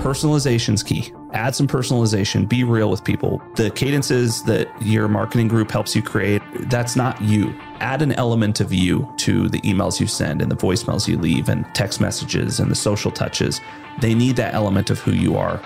Personalization's key. Add some personalization, be real with people. The cadences that your marketing group helps you create, that's not you. Add an element of you to the emails you send and the voicemails you leave and text messages and the social touches. They need that element of who you are.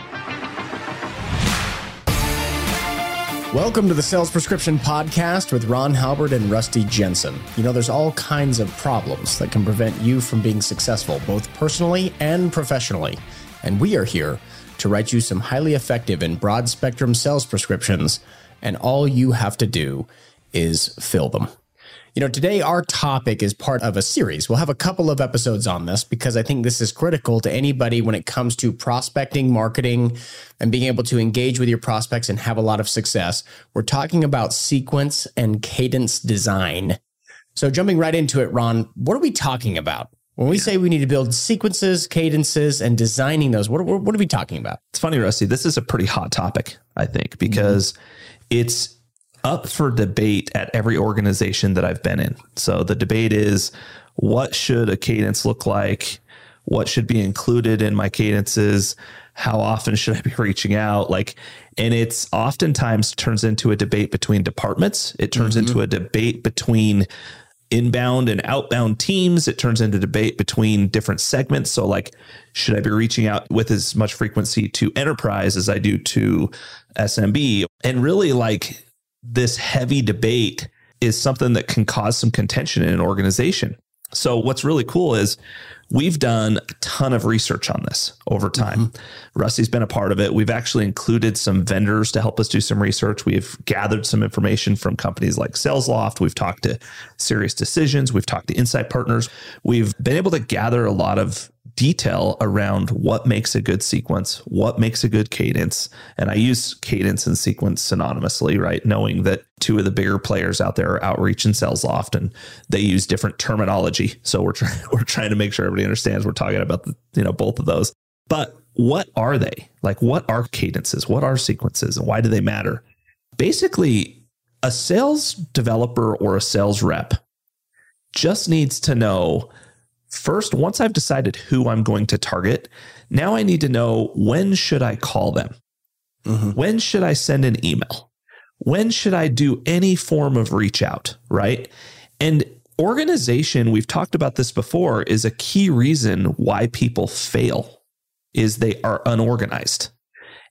Welcome to the Sales Prescription Podcast with Ron Halbert and Rusty Jensen. You know, there's all kinds of problems that can prevent you from being successful, both personally and professionally. And we are here to write you some highly effective and broad spectrum sales prescriptions. And all you have to do is fill them. You know, today our topic is part of a series. We'll have a couple of episodes on this because I think this is critical to anybody when it comes to prospecting, marketing, and being able to engage with your prospects and have a lot of success. We're talking about sequence and cadence design. So, jumping right into it, Ron, what are we talking about? When we say we need to build sequences, cadences, and designing those, what, what, what are we talking about? It's funny, Rusty. This is a pretty hot topic, I think, because mm-hmm. it's up for debate at every organization that I've been in. So the debate is what should a cadence look like? What should be included in my cadences? How often should I be reaching out? Like, and it's oftentimes turns into a debate between departments. It turns mm-hmm. into a debate between inbound and outbound teams. It turns into debate between different segments. So, like, should I be reaching out with as much frequency to enterprise as I do to SMB? And really, like, this heavy debate is something that can cause some contention in an organization. So, what's really cool is we've done a ton of research on this over time. Mm-hmm. Rusty's been a part of it. We've actually included some vendors to help us do some research. We've gathered some information from companies like SalesLoft. We've talked to SiriusDecisions. We've talked to Insight Partners. We've been able to gather a lot of detail around what makes a good sequence, what makes a good cadence. And I use cadence and sequence synonymously, right? Knowing that two of the bigger players out there are Outreach and SalesLoft, and they use different terminology. So we're trying we're trying to make sure everybody understands we're talking about the, you know both of those. But what are they? Like what are cadences? What are sequences and why do they matter? Basically, a sales developer or a sales rep just needs to know First, once I've decided who I'm going to target, now I need to know when should I call them? Mm-hmm. When should I send an email? When should I do any form of reach out, right? And organization, we've talked about this before, is a key reason why people fail is they are unorganized.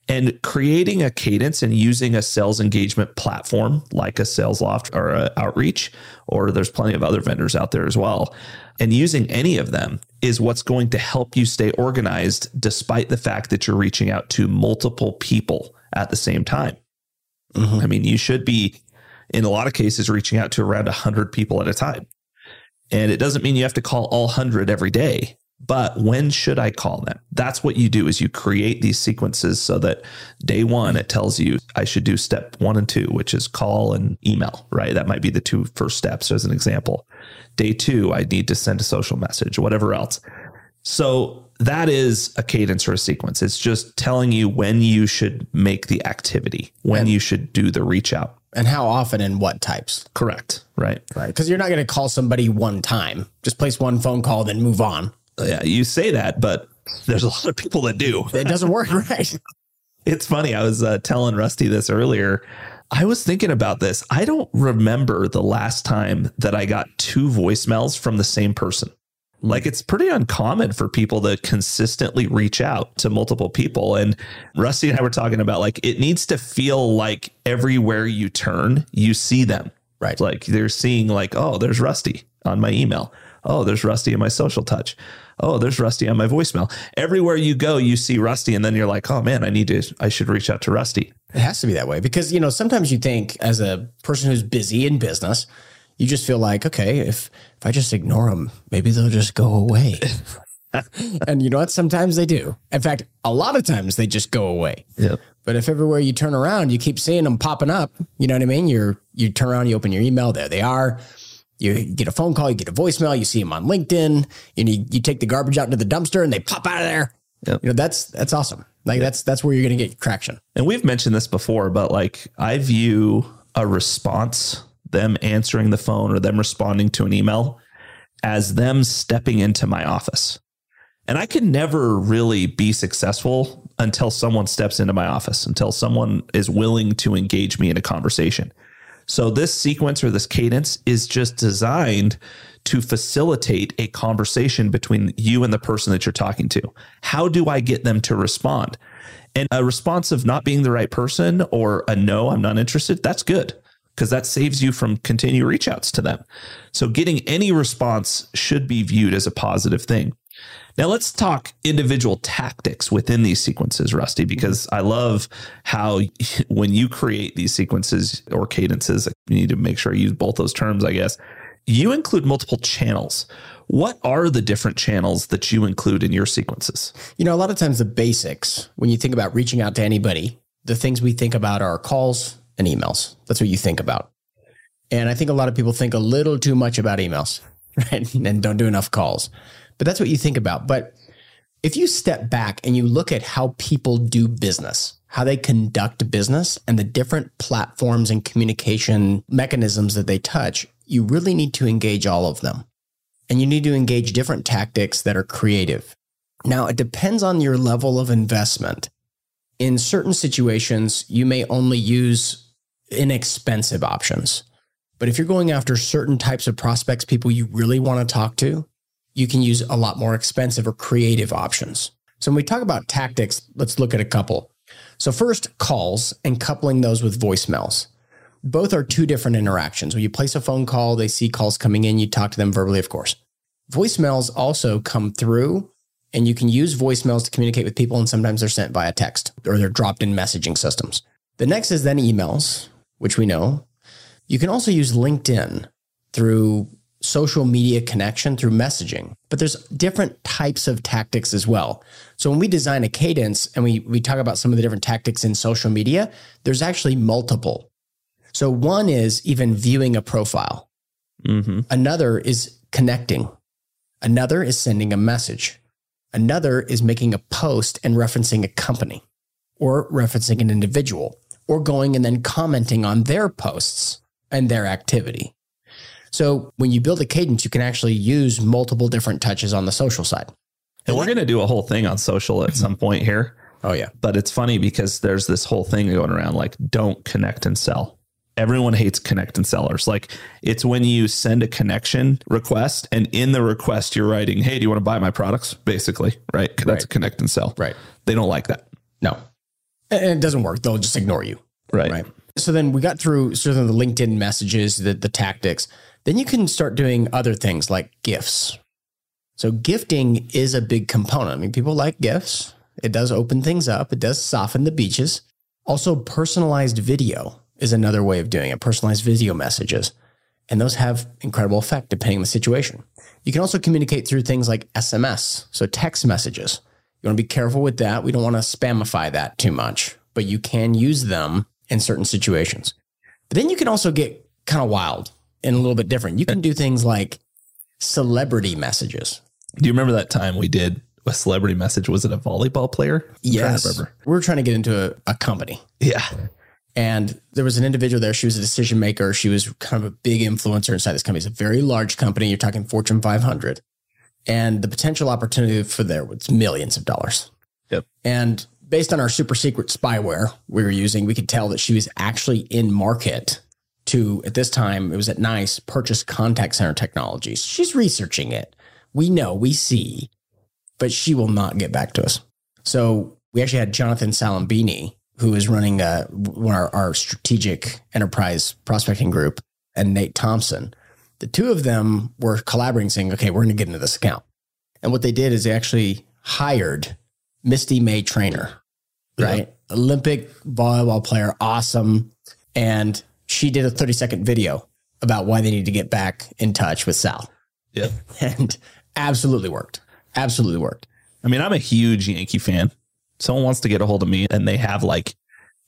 And creating a cadence and using a sales engagement platform like a SalesLoft or a Outreach, or there's plenty of other vendors out there as well, and using any of them is what's going to help you stay organized despite the fact that you're reaching out to multiple people at the same time. Mm-hmm. I mean, you should be, in a lot of cases, reaching out to around 100 people at a time. And it doesn't mean you have to call all 100 every day, but when should I call them? That's what you do is you create these sequences so that day one it tells you I should do step 1 and 2, which is call and email, right? That might be the two first steps as an example. Day 2 I need to send a social message, whatever else. So that is a cadence or a sequence. It's just telling you when you should make the activity, when and, you should do the reach out. And how often and what types. Correct. Right. Right. Because you're not going to call somebody one time, just place one phone call, then move on yeah, you say that, but there's a lot of people that do. It doesn't work right. it's funny. I was uh, telling Rusty this earlier. I was thinking about this. I don't remember the last time that I got two voicemails from the same person. Like it's pretty uncommon for people to consistently reach out to multiple people. And Rusty and I were talking about like it needs to feel like everywhere you turn, you see them. Right. Like they're seeing like, oh, there's Rusty on my email. Oh, there's Rusty in my social touch oh, there's Rusty on my voicemail. Everywhere you go, you see Rusty, and then you're like, oh man, I need to, I should reach out to Rusty. It has to be that way because, you know, sometimes you think as a person who's busy in business, you just feel like, okay, if, if I just ignore them, maybe they'll just go away. and you know what? Sometimes they do. In fact, a lot of times they just go away. Yep. But if everywhere you turn around, you keep seeing them popping up, you know what I mean? You're you turn around, you open your email, there they are. You get a phone call, you get a voicemail, you see them on LinkedIn, and you, you take the garbage out into the dumpster and they pop out of there. Yep. You know, that's that's awesome. Like yep. that's that's where you're gonna get traction. And we've mentioned this before, but like I view a response, them answering the phone or them responding to an email as them stepping into my office. And I can never really be successful until someone steps into my office, until someone is willing to engage me in a conversation. So this sequence or this cadence is just designed to facilitate a conversation between you and the person that you're talking to. How do I get them to respond? And a response of not being the right person or a no, I'm not interested, that's good because that saves you from continued reach outs to them. So getting any response should be viewed as a positive thing. Now let's talk individual tactics within these sequences, Rusty, mm-hmm. because I love how when you create these sequences or cadences, you need to make sure I use both those terms, I guess. You include multiple channels. What are the different channels that you include in your sequences? You know, a lot of times the basics, when you think about reaching out to anybody, the things we think about are calls and emails. That's what you think about. And I think a lot of people think a little too much about emails, right? And don't do enough calls. But that's what you think about. But if you step back and you look at how people do business, how they conduct business, and the different platforms and communication mechanisms that they touch, you really need to engage all of them. And you need to engage different tactics that are creative. Now, it depends on your level of investment. In certain situations, you may only use inexpensive options. But if you're going after certain types of prospects, people you really want to talk to, you can use a lot more expensive or creative options. So when we talk about tactics, let's look at a couple. So first, calls and coupling those with voicemails. Both are two different interactions. When you place a phone call, they see calls coming in, you talk to them verbally, of course. Voicemails also come through and you can use voicemails to communicate with people and sometimes they're sent via text or they're dropped in messaging systems. The next is then emails, which we know. You can also use LinkedIn through social media connection through messaging, but there's different types of tactics as well. So when we design a cadence and we, we talk about some of the different tactics in social media, there's actually multiple. So one is even viewing a profile. Mm-hmm. Another is connecting. Another is sending a message. Another is making a post and referencing a company or referencing an individual or going and then commenting on their posts and their activity. So when you build a cadence, you can actually use multiple different touches on the social side. And we're going to do a whole thing on social at some point here. Oh, yeah. But it's funny because there's this whole thing going around like, don't connect and sell. Everyone hates connect and sellers. Like, it's when you send a connection request and in the request, you're writing, Hey, do you want to buy my products? Basically, right? That's right. a connect and sell. Right. They don't like that. No. And it doesn't work. They'll just ignore you. Right. Right. So then we got through sort of the LinkedIn messages, the, the tactics. Then you can start doing other things like gifts. So gifting is a big component. I mean, people like gifts. It does open things up. It does soften the beaches. Also, personalized video is another way of doing it. Personalized video messages. And those have incredible effect depending on the situation. You can also communicate through things like SMS, so text messages. You want to be careful with that. We don't want to spamify that too much, but you can use them in certain situations. But then you can also get kind of wild and a little bit different. You can do things like celebrity messages. Do you remember that time we did a celebrity message? Was it a volleyball player? I'm yes. We were trying to get into a, a company. Yeah. And there was an individual there. She was a decision maker. She was kind of a big influencer inside this company. It's a very large company. You're talking Fortune 500. And the potential opportunity for there was millions of dollars. Yep. And based on our super secret spyware we were using, we could tell that she was actually in market to, at this time, it was at NICE, purchase contact center technologies. She's researching it. We know, we see, but she will not get back to us. So we actually had Jonathan Salambini, who is running uh, one of our, our strategic enterprise prospecting group, and Nate Thompson. The two of them were collaborating, saying, okay, we're going to get into this account. And what they did is they actually hired Misty May-Treanor, right? Olympic volleyball player, awesome. And she did a 30 second video about why they need to get back in touch with Sal. Yeah. And absolutely worked. Absolutely worked. I mean, I'm a huge Yankee fan. Someone wants to get a hold of me and they have like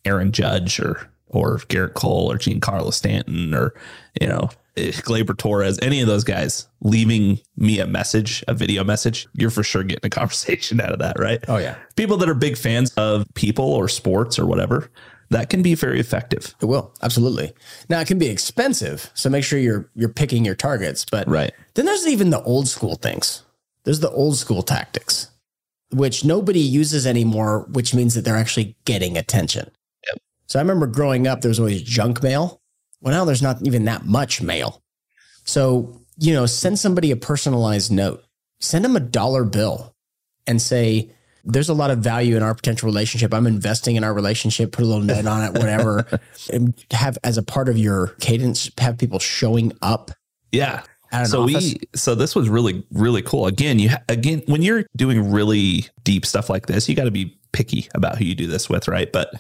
Aaron Judge or or Gerrit Cole or Giancarlo Stanton or, you know, eh, Gleyber Torres, any of those guys leaving me a message, a video message, you're for sure getting a conversation out of that, right? Oh, yeah. People that are big fans of people or sports or whatever, that can be very effective. It will absolutely. Now it can be expensive, so make sure you're you're picking your targets. But right then there's even the old school things. There's the old school tactics. which nobody uses anymore, which means that they're actually getting attention. Yep. So I remember growing up, there was always junk mail. Well, now there's not even that much mail. So, you know, send somebody a personalized note, send them a dollar bill and say, there's a lot of value in our potential relationship. I'm investing in our relationship, put a little note on it, whatever. and have as a part of your cadence, have people showing up. Yeah. So office. we so this was really really cool. Again, you again when you're doing really deep stuff like this, you got to be picky about who you do this with, right? But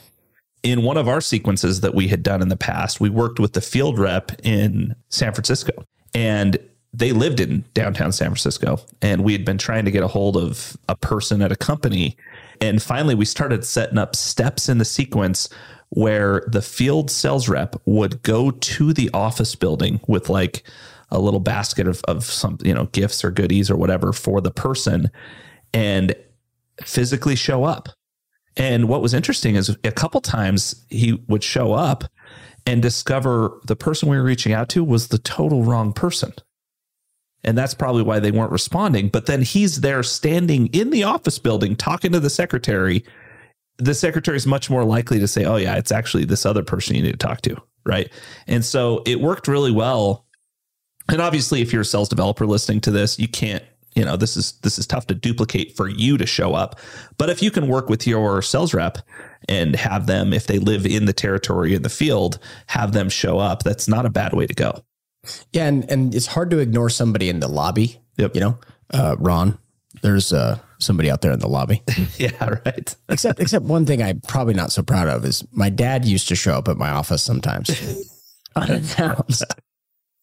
in one of our sequences that we had done in the past, we worked with the field rep in San Francisco, and they lived in downtown San Francisco, and we had been trying to get a hold of a person at a company, and finally we started setting up steps in the sequence where the field sales rep would go to the office building with like a little basket of, of some, you know, gifts or goodies or whatever for the person and physically show up. And what was interesting is a couple times he would show up and discover the person we were reaching out to was the total wrong person. And that's probably why they weren't responding. But then he's there standing in the office building talking to the secretary. The secretary is much more likely to say, Oh, yeah, it's actually this other person you need to talk to. Right. And so it worked really well and obviously, if you're a sales developer listening to this, you can't, you know, this is this is tough to duplicate for you to show up. But if you can work with your sales rep and have them, if they live in the territory in the field, have them show up, that's not a bad way to go. Yeah, and, and it's hard to ignore somebody in the lobby. Yep. You know, uh, Ron, there's uh, somebody out there in the lobby. yeah, right. except except one thing I'm probably not so proud of is my dad used to show up at my office sometimes unannounced.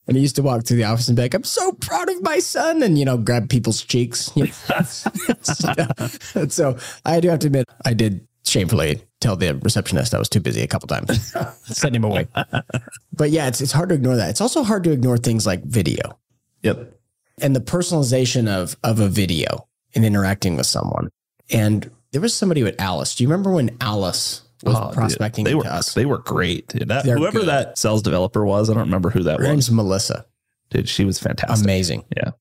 And he used to walk through the office and be like, I'm so proud of my son, and you know, grab people's cheeks. You know? and so I do have to admit, I did shamefully tell the receptionist I was too busy a couple times. Send him away. But yeah, it's it's hard to ignore that. It's also hard to ignore things like video Yep. and the personalization of of a video and interacting with someone. And there was somebody with Alyce. Do you remember when Alyce was Oh, dude, prospecting they were us? they were great. Dude, that- whoever good. that sales developer was, I don't remember who that Her name's was. Melissa. Dude, she was fantastic. Amazing. Yeah.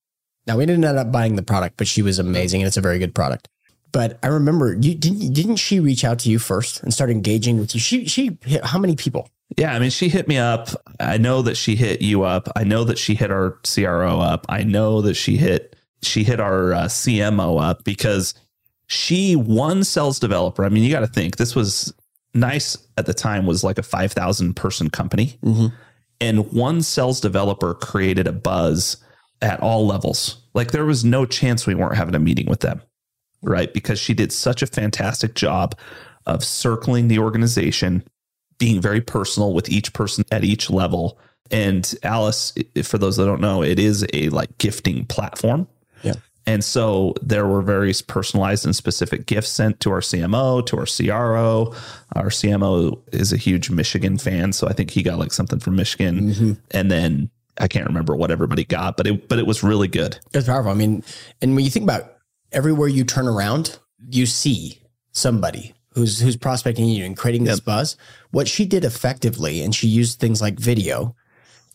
Now we didn't end up buying the product, but she was amazing and it's a very good product. But I remember you didn't didn't she reach out to you first and start engaging with you? She she hit how many people? Yeah, I mean, she hit me up. I know that she hit you up. I know that she hit our CRO up. I know that she hit she hit our uh, CMO up because she one sales developer. I mean, you got to think this was NICE at the time was like a five thousand person company, Mhm. and one sales developer created a buzz at all levels. Like there was no chance we weren't having a meeting with them, right? Because she did such a fantastic job of circling the organization being very personal with each person at each level. And Alyce, for those that don't know, it is a like gifting platform. Yeah. And so there were various personalized and specific gifts sent to our CMO, to our CRO. Our CMO is a huge Michigan fan, so I think he got like something from Michigan. Mm-hmm. And then I can't remember what everybody got, but it but it was really good. It's powerful. I mean, and when you think about everywhere you turn around, you see somebody who's who's prospecting you and creating this buzz. What she did effectively, and she used things like video,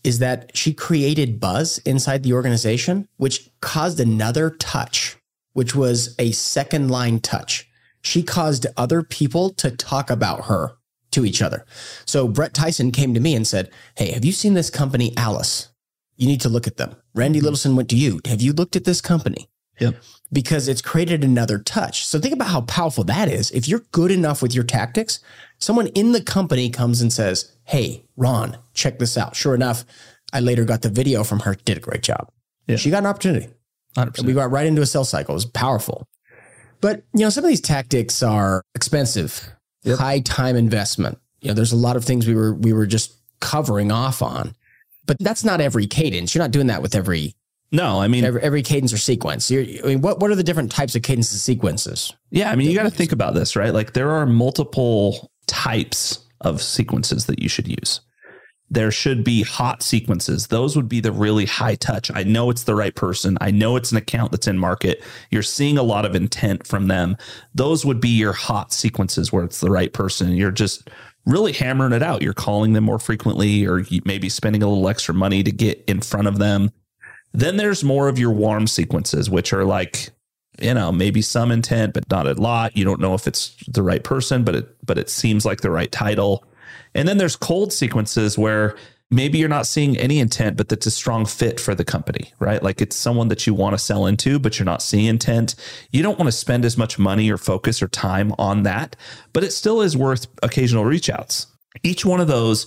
is that she created buzz inside the organization, which caused another touch, which was a second line touch. She caused other people to talk about her to each other. So Brett Tyson came to me and said, Hey, have you seen this company, Alyce? You need to look at them. Randy mm-hmm. Littleson went to you. Have you looked at this company? Yep. Because it's created another touch. So think about how powerful that is. If you're good enough with your tactics, someone in the company comes and says, Hey, Ron, check this out. Sure enough, I later got the video from her, did a great job. Yeah. She got an opportunity. 100%. We got right into a sales cycle. It was powerful. But you know, some of these tactics are expensive, Yep. high time investment. You know, there's a lot of things we were we were just covering off on. But that's not every cadence. You're not doing that with every no, I mean, every, every cadence or sequence. You're, I mean, what what are the different types of cadences and sequences? Yeah, I mean, you got to think about this, right? Like there are multiple types of sequences that you should use. There should be hot sequences. Those would be the really high touch. I know it's the right person. I know it's an account that's in market. You're seeing a lot of intent from them. Those would be your hot sequences where it's the right person. You're just really hammering it out. You're calling them more frequently or maybe spending a little extra money to get in front of them. Then there's more of your warm sequences, which are like you know, maybe some intent, but not a lot. You don't know if it's the right person, but it but it seems like the right title. And then there's cold sequences where maybe you're not seeing any intent, but that's a strong fit for the company, right? Like it's someone that you want to sell into, but you're not seeing intent. You don't want to spend as much money or focus or time on that, but it still is worth occasional reach outs. Each one of those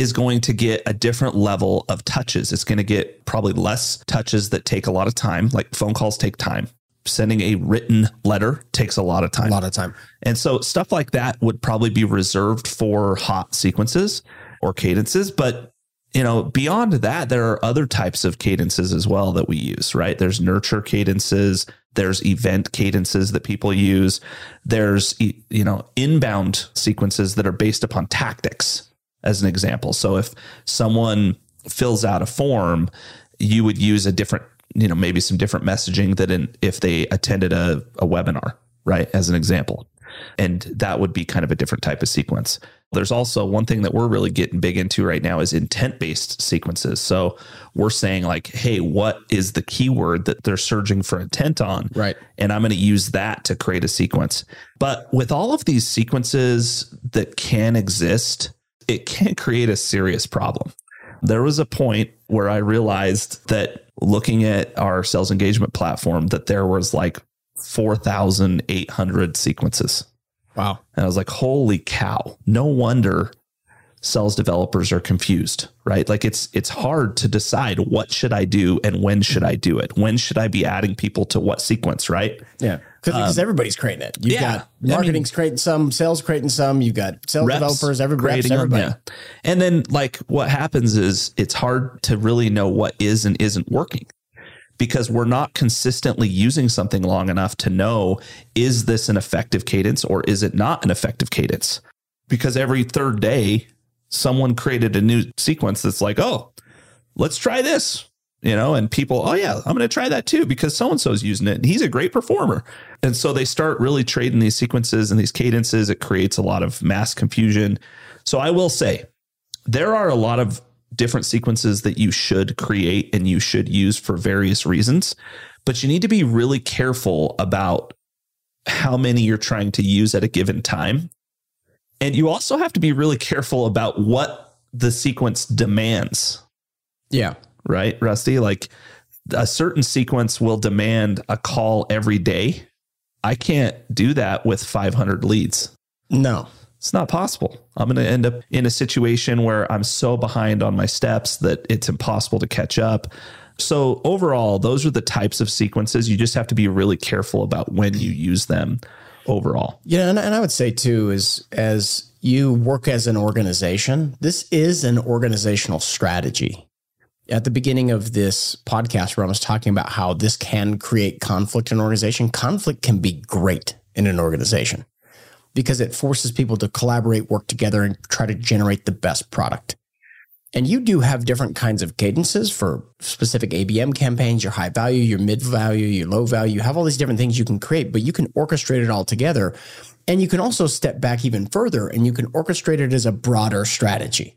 is going to get a different level of touches. It's going to get probably less touches that take a lot of time, like phone calls take time. Sending a written letter takes a lot of time. A lot of time. And so stuff like that would probably be reserved for hot sequences or cadences. But, you know, beyond that, there are other types of cadences as well that we use, right? There's nurture cadences, there's event cadences that people use, there's, you know, inbound sequences that are based upon tactics, as an example. So if someone fills out a form, you would use a different you know maybe some different messaging than if they attended a, a webinar right as an example. And that would be kind of a different type of sequence. There's also one thing that we're really getting big into right now is intent based sequences. So we're saying like hey what is the keyword that they're searching for intent on? Right. And i'm going to use that to create a sequence. But with all of these sequences that can exist it can create a serious problem there was a point where I realized that looking at our sales engagement platform, that there was like 4,800 sequences. Wow. And I was like, holy cow. No wonder sales developers are confused, right? Like it's it's hard to decide what should I do and when should I do it? When should I be adding people to what sequence, right? Yeah. Because um, everybody's creating it. You've yeah, got marketing's I mean, creating some, sales creating some, you've got sales developers, every reps, everybody. Them, yeah. And then like what happens is it's hard to really know what is and isn't working because we're not consistently using something long enough to know is this an effective cadence or is it not an effective cadence? Because every third day someone created a new sequence that's like, oh, let's try this. You know, and people, oh yeah, I'm going to try that too because so and so's using it. And he's a great performer. And so they start really trading these sequences and these cadences. It creates a lot of mass confusion. So I will say there are a lot of different sequences that you should create and you should use for various reasons, but you need to be really careful about how many you're trying to use at a given time and you also have to be really careful about what the sequence demands. Yeah. Right, Rusty? Like a certain sequence will demand a call every day. I can't do that with 500 leads. No. It's not possible. I'm going to end up in a situation where I'm so behind on my steps that it's impossible to catch up. So, overall, those are the types of sequences you just have to be really careful about when you use them overall. Yeah, and, and I would say too is as you work as an organization, this is an organizational strategy. At the beginning of this podcast, where I was talking about how this can create conflict in an organization, conflict can be great in an organization because it forces people to collaborate, work together, and try to generate the best product. And you do have different kinds of cadences for specific ABM campaigns, your high value, your mid value, your low value. You have all these different things you can create, but you can orchestrate it all together. And you can also step back even further and you can orchestrate it as a broader strategy.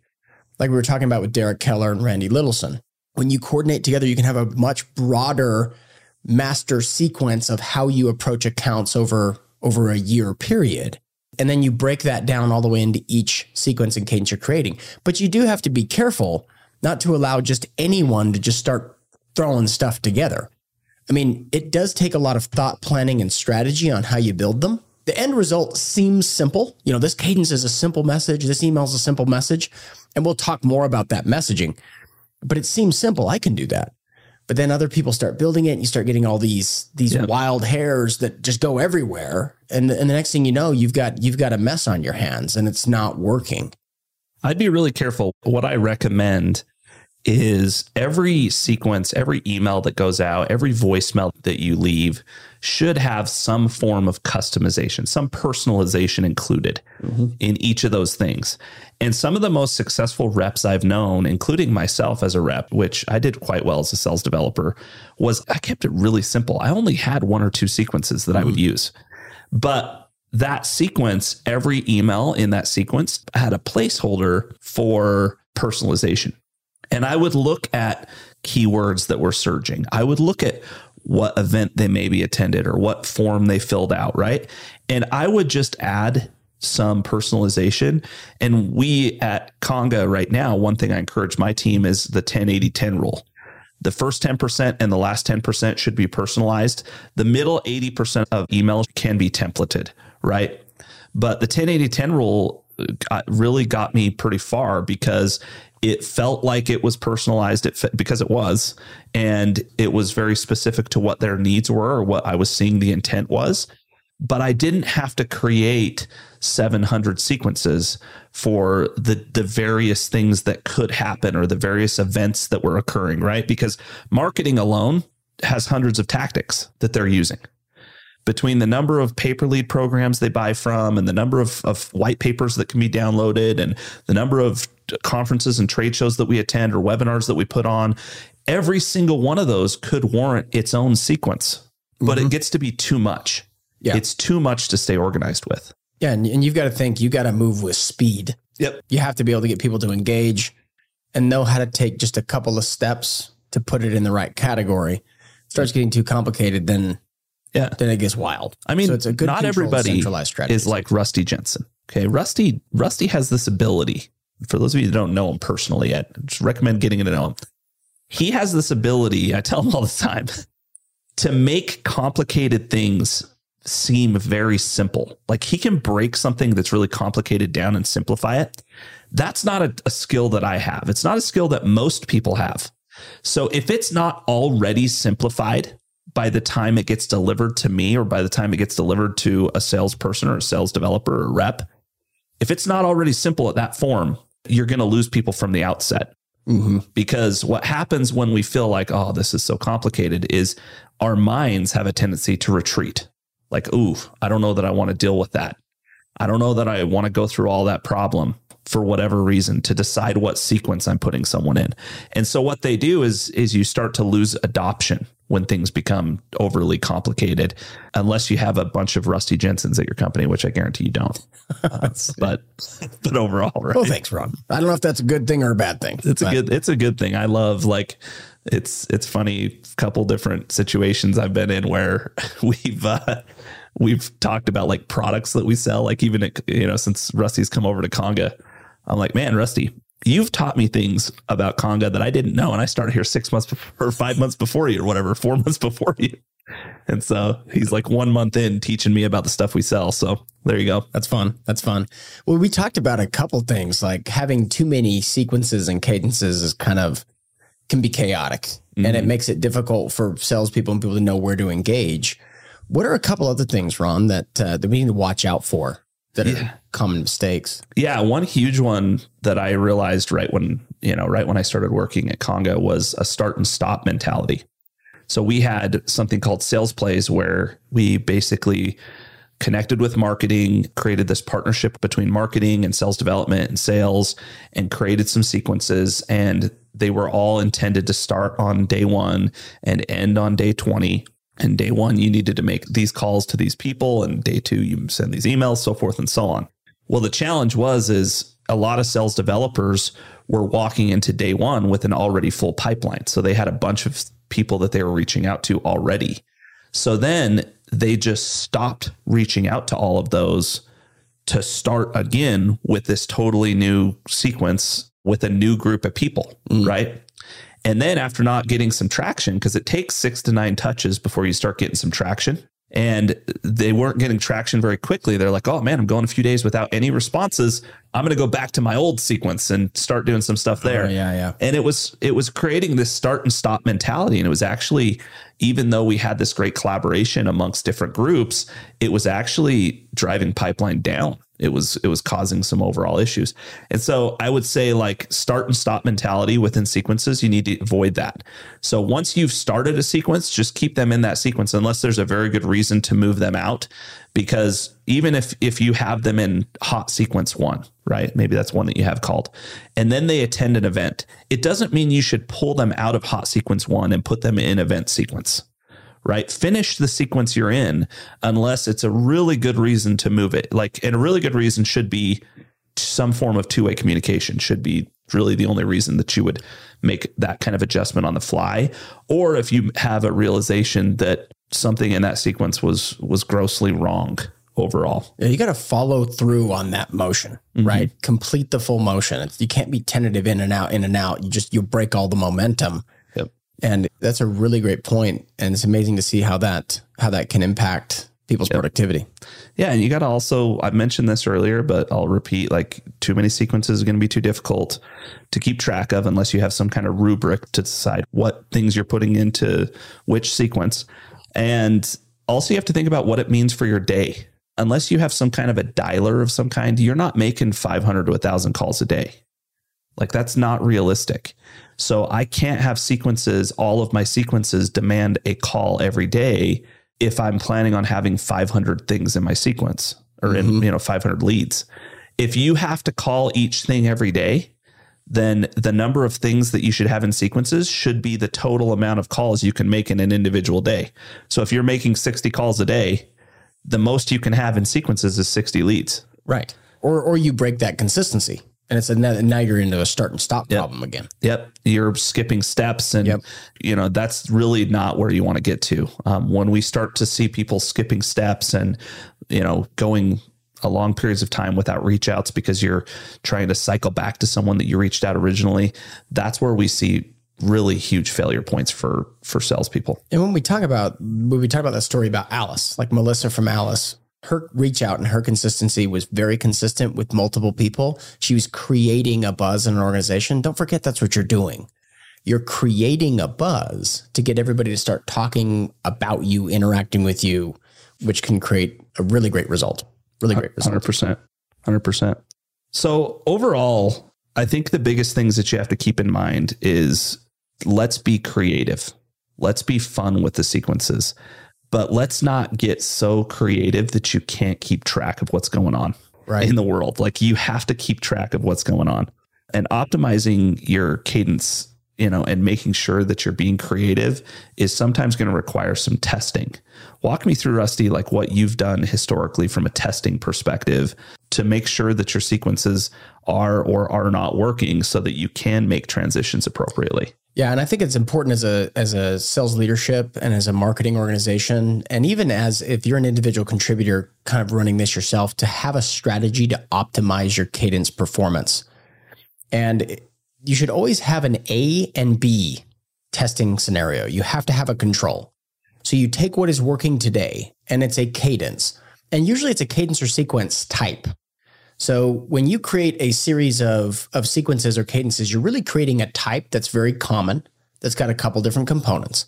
Like we were talking about with Derek Keller and Randy Littleson. When you coordinate together, you can have a much broader master sequence of how you approach accounts over, over a year period. And then you break that down all the way into each sequence and cadence you're creating. But you do have to be careful not to allow just anyone to just start throwing stuff together. I mean, it does take a lot of thought planning and strategy on how you build them. The end result seems simple. You know, this cadence is a simple message. This email is a simple message. And we'll talk more about that messaging. But it seems simple. I can do that. But then other people start building it and you start getting all these these yeah. wild hairs that just go everywhere. And, and the next thing you know, you've got you've got a mess on your hands and it's not working. I'd be really careful. What I recommend is every sequence, every email that goes out, every voicemail that you leave should have some form of customization, some personalization included mm-hmm. in each of those things. And some of the most successful reps I've known, including myself as a rep, which I did quite well as a sales developer, was I kept it really simple. I only had one or two sequences that mm. I would mm. use. But that sequence, every email in that sequence had a placeholder for personalization. And I would look at keywords that were surging. I would look at what event they maybe attended or what form they filled out, right? And I would just add some personalization. And we at Conga right now, one thing I encourage my team is the 10 80 10 rule. The first 10% and the last 10% should be personalized. The middle 80% of emails can be templated, right? But the 10 80 10 rule got, really got me pretty far because it felt like it was personalized it because it was and it was very specific to what their needs were or what I was seeing the intent was but I didn't have to create 700 sequences for the the various things that could happen or the various events that were occurring, right? Because marketing alone has hundreds of tactics that they're using. Between the number of paper lead programs they buy from and the number of, of white papers that can be downloaded and the number of conferences and trade shows that we attend or webinars that we put on, every single one of those could warrant its own sequence, but mm-hmm. it gets to be too much. Yeah. It's too much to stay organized with. Yeah. And, and you've got to think, you got to move with speed. Yep. You have to be able to get people to engage and know how to take just a couple of steps to put it in the right category. It starts getting too complicated, then yeah, then it gets wild. I mean, so it's a good not everybody is like Rusty Jensen. Okay, Rusty Rusty has this ability. For those of you that don't know him personally yet, just recommend getting to know him. He has this ability. I tell him all the time to make complicated things seem very simple. Like he can break something that's really complicated down and simplify it. That's not a, a, skill that I have. It's not a skill that most people have. So if it's not already simplified by the time it gets delivered to me or by the time it gets delivered to a salesperson or a sales developer or rep, if it's not already simple at that form, you're going to lose people from the outset. Mm-hmm. Because what happens when we feel like, oh, this is so complicated is our minds have a tendency to retreat like, ooh, I don't know that I want to deal with that. I don't know that I want to go through all that problem for whatever reason to decide what sequence I'm putting someone in. And so what they do is is you start to lose adoption when things become overly complicated, unless you have a bunch of Rusty Jensens at your company, which I guarantee you don't. Uh, but but overall, right? Well, thanks, Ron. I don't know if that's a good thing or a bad thing. It's but. a good it's a good thing. I love like it's it's funny. Couple different situations I've been in where we've uh, we've talked about like products that we sell. Like even at, you know since Rusty's come over to Conga, I'm like, man, Rusty, you've taught me things about Conga that I didn't know, and I started here six months before, or five months before you, or whatever, four months before you. And so he's like one month in teaching me about the stuff we sell. So there you go. That's fun. That's fun. Well, we talked about a couple things like having too many sequences and cadences is kind of can be chaotic mm-hmm. and it mm-hmm. makes it difficult for salespeople and people to know where to engage. What are a couple other things, Ron, that uh, that we need to watch out for that yeah. are common mistakes? Yeah, one huge one that I realized right when you know right when I started working at Conga was a start and stop mentality. So we had something called sales plays where we basically connected with marketing, created this partnership between marketing and sales development and sales, and created some sequences. And they were all intended to start on day one and end on day 20. And day one, you needed to make these calls to these people. And day two, you send these emails, so forth and so on. Well, the challenge was, is a lot of sales developers were walking into day one with an already full pipeline. So they had a bunch of people that they were reaching out to already. So then they just stopped reaching out to all of those to start again with this totally new sequence with a new group of people, mm. right? And then after not getting some traction, because it takes six to nine touches before you start getting some traction, and they weren't getting traction very quickly. They're like, oh man, I'm going a few days without any responses. I'm going to go back to my old sequence and start doing some stuff there. Oh, yeah, yeah. And it was it was creating this start and stop mentality, and it was actually even though we had this great collaboration amongst different groups, it was actually driving pipeline down it was it was causing some overall issues. And so I would say like start and stop mentality within sequences, you need to avoid that. So once you've started a sequence, just keep them in that sequence unless there's a very good reason to move them out because even if if you have them in hot sequence 1, right? Maybe that's one that you have called. And then they attend an event. It doesn't mean you should pull them out of hot sequence 1 and put them in event sequence right? Finish the sequence you're in unless it's a really good reason to move it. Like, and a really good reason should be some form of two way communication, should be really the only reason that you would make that kind of adjustment on the fly. Or if you have a realization that something in that sequence was was grossly wrong overall. Yeah, you got to follow through on that motion, Mm-hmm. right? Complete the full motion. It's, you can't be tentative in and out, in and out. You just you break all the momentum. Yep. And that's a really great point, and it's amazing to see how that how that can impact people's productivity. Yeah, and you got to also I mentioned this earlier, but I'll repeat like too many sequences is going to be too difficult to keep track of unless you have some kind of rubric to decide what things you're putting into which sequence. And also you have to think about what it means for your day. Unless you have some kind of a dialer of some kind, you're not making 500 to 1000 calls a day. Like that's not realistic. So I can't have sequences, all of my sequences demand a call every day if I'm planning on having 500 things in my sequence or in, mm-hmm. you know, 500 leads. If you have to call each thing every day, then the number of things that you should have in sequences should be the total amount of calls you can make in an individual day. So if you're making 60 calls a day, the most you can have in sequences is 60 leads. Right. Or or you break that consistency, and it's a now, you're into a start and stop problem again. Yep. You're skipping steps and Yep. you know, that's really not where you want to get to. Um, when we start to see people skipping steps and, you know, going a long periods of time without reach outs because you're trying to cycle back to someone that you reached out originally, that's where we see really huge failure points for for salespeople. And when we talk about when we talk about that story about Alyce, like Melissa from Alyce, her reach out and her consistency was very consistent with multiple people. She was creating a buzz in an organization. Don't forget that's what you're doing. You're creating a buzz to get everybody to start talking about you, interacting with you, which can create a really great result. Really great result. Hundred percent, hundred percent. So overall, I think the biggest things that you have to keep in mind is let's be creative, let's be fun with the sequences, but let's not get so creative that you can't keep track of what's going on Right. in the world. Like you have to keep track of what's going on and optimizing your cadence. You know, and making sure that you're being creative is sometimes going to require some testing. Walk me through, Rusty, like what you've done historically from a testing perspective to make sure that your sequences are or are not working so that you can make transitions appropriately. Yeah, and I think it's important as a as a sales leadership and as a marketing organization, and even as if you're an individual contributor, kind of running this yourself, to have a strategy to optimize your cadence performance. And you should always have an A and B testing scenario. You have to have a control. So you take what is working today, and it's a cadence, and usually it's a cadence or sequence type. So when you create a series of, of sequences or cadences, you're really creating a type that's very common, that's got a couple different components.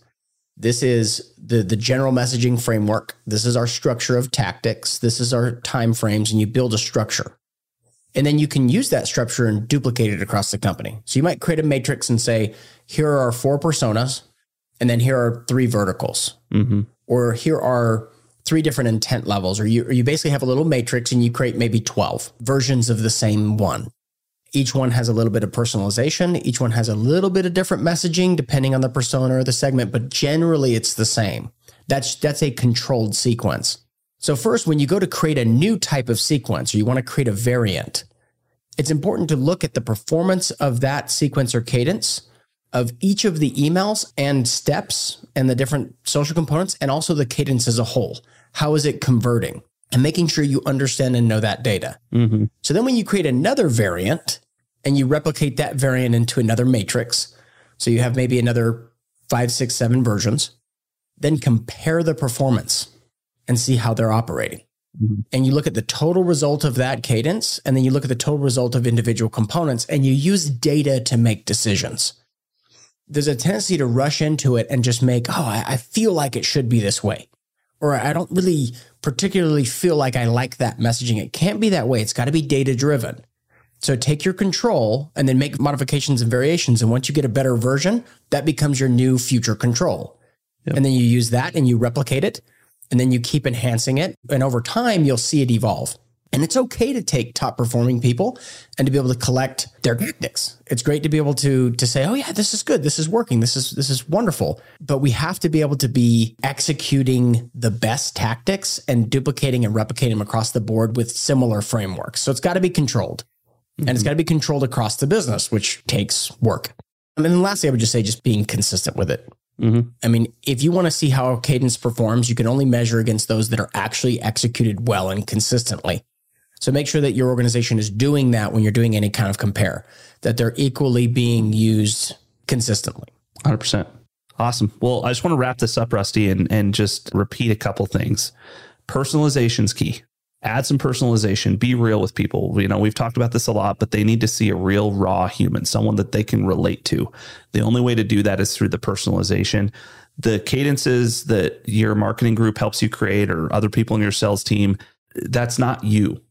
This is the, the general messaging framework. This is our structure of tactics. This is our time frames, and you build a structure. And then you can use that structure and duplicate it across the company. So you might create a matrix and say, here are our four personas, and then here are three verticals Mm-hmm. or here are three different intent levels, or you, or you basically have a little matrix and you create maybe 12 versions of the same one. Each one has a little bit of personalization. Each one has a little bit of different messaging depending on the persona or the segment, but generally it's the same. That's, that's a controlled sequence. So first, when you go to create a new type of sequence or you want to create a variant, it's important to look at the performance of that sequence or cadence of each of the emails and steps and the different social components and also the cadence as a whole. How is it converting? And making sure you understand and know that data. Mm-hmm. So then when you create another variant and you replicate that variant into another matrix, so you have maybe another five, six, seven versions, then compare the performance and see how they're operating. Mhm. And you look at the total result of that cadence, and then you look at the total result of individual components, and you use data to make decisions. There's a tendency to rush into it and just make, oh, I, I feel like it should be this way. Or I don't really particularly feel like I like that messaging. It can't be that way. It's got to be data driven. So take your control and then make modifications and variations. And once you get a better version, that becomes your new future control. Yep. And then you use that and you replicate it and then you keep enhancing it. And over time, you'll see it evolve. And it's okay to take top performing people and to be able to collect their tactics. It's great to be able to to say, "Oh yeah, this is good. This is working. This is this is wonderful." But we have to be able to be executing the best tactics and duplicating and replicating them across the board with similar frameworks. So it's got to be controlled. and it's mm-hmm. got to be controlled across the business, which takes work. And then lastly, I would just say just being consistent with it. Mm-hmm. I mean, if you want to see how cadence performs, you can only measure against those that are actually executed well and consistently. So make sure that your organization is doing that when you're doing any kind of compare, that they're equally being used consistently. 100%. Awesome. Well, I just want to wrap this up, Rusty, and, and just repeat a couple things. Personalization is key. Add some personalization. Be real with people. You know, we've talked about this a lot, but they need to see a real, raw human, someone that they can relate to. The only way to do that is through the personalization. The cadences that your marketing group helps you create or other people in your sales team, that's not you.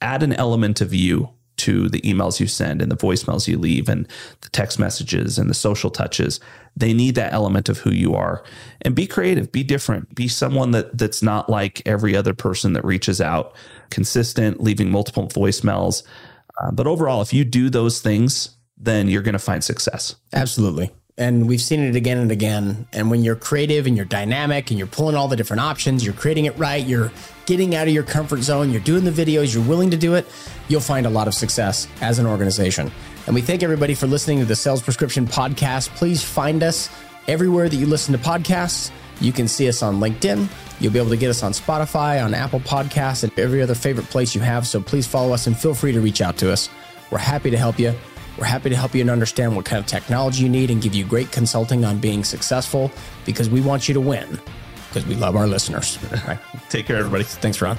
Add an element of you to the emails you send and the voicemails you leave and the text messages and the social touches. They need that element of who you are. And be creative, be different, be someone that that's not like every other person that reaches out, consistent, leaving multiple voicemails. Uh, but overall, if you do those things, then you're going to find success. Absolutely. And we've seen it again and again. And when you're creative and you're dynamic and you're pulling all the different options, you're creating it right, you're getting out of your comfort zone, you're doing the videos, you're willing to do it, you'll find a lot of success as an organization. And we thank everybody for listening to the Sales Prescription Podcast. Please find us everywhere that you listen to podcasts. You can see us on LinkedIn. You'll be able to get us on Spotify, on Apple Podcasts, and every other favorite place you have. So please follow us and feel free to reach out to us. We're happy to help you. We're happy to help you and understand what kind of technology you need and give you great consulting on being successful because we want you to win because we love our listeners. Right. Take care, everybody. Thanks, Ron.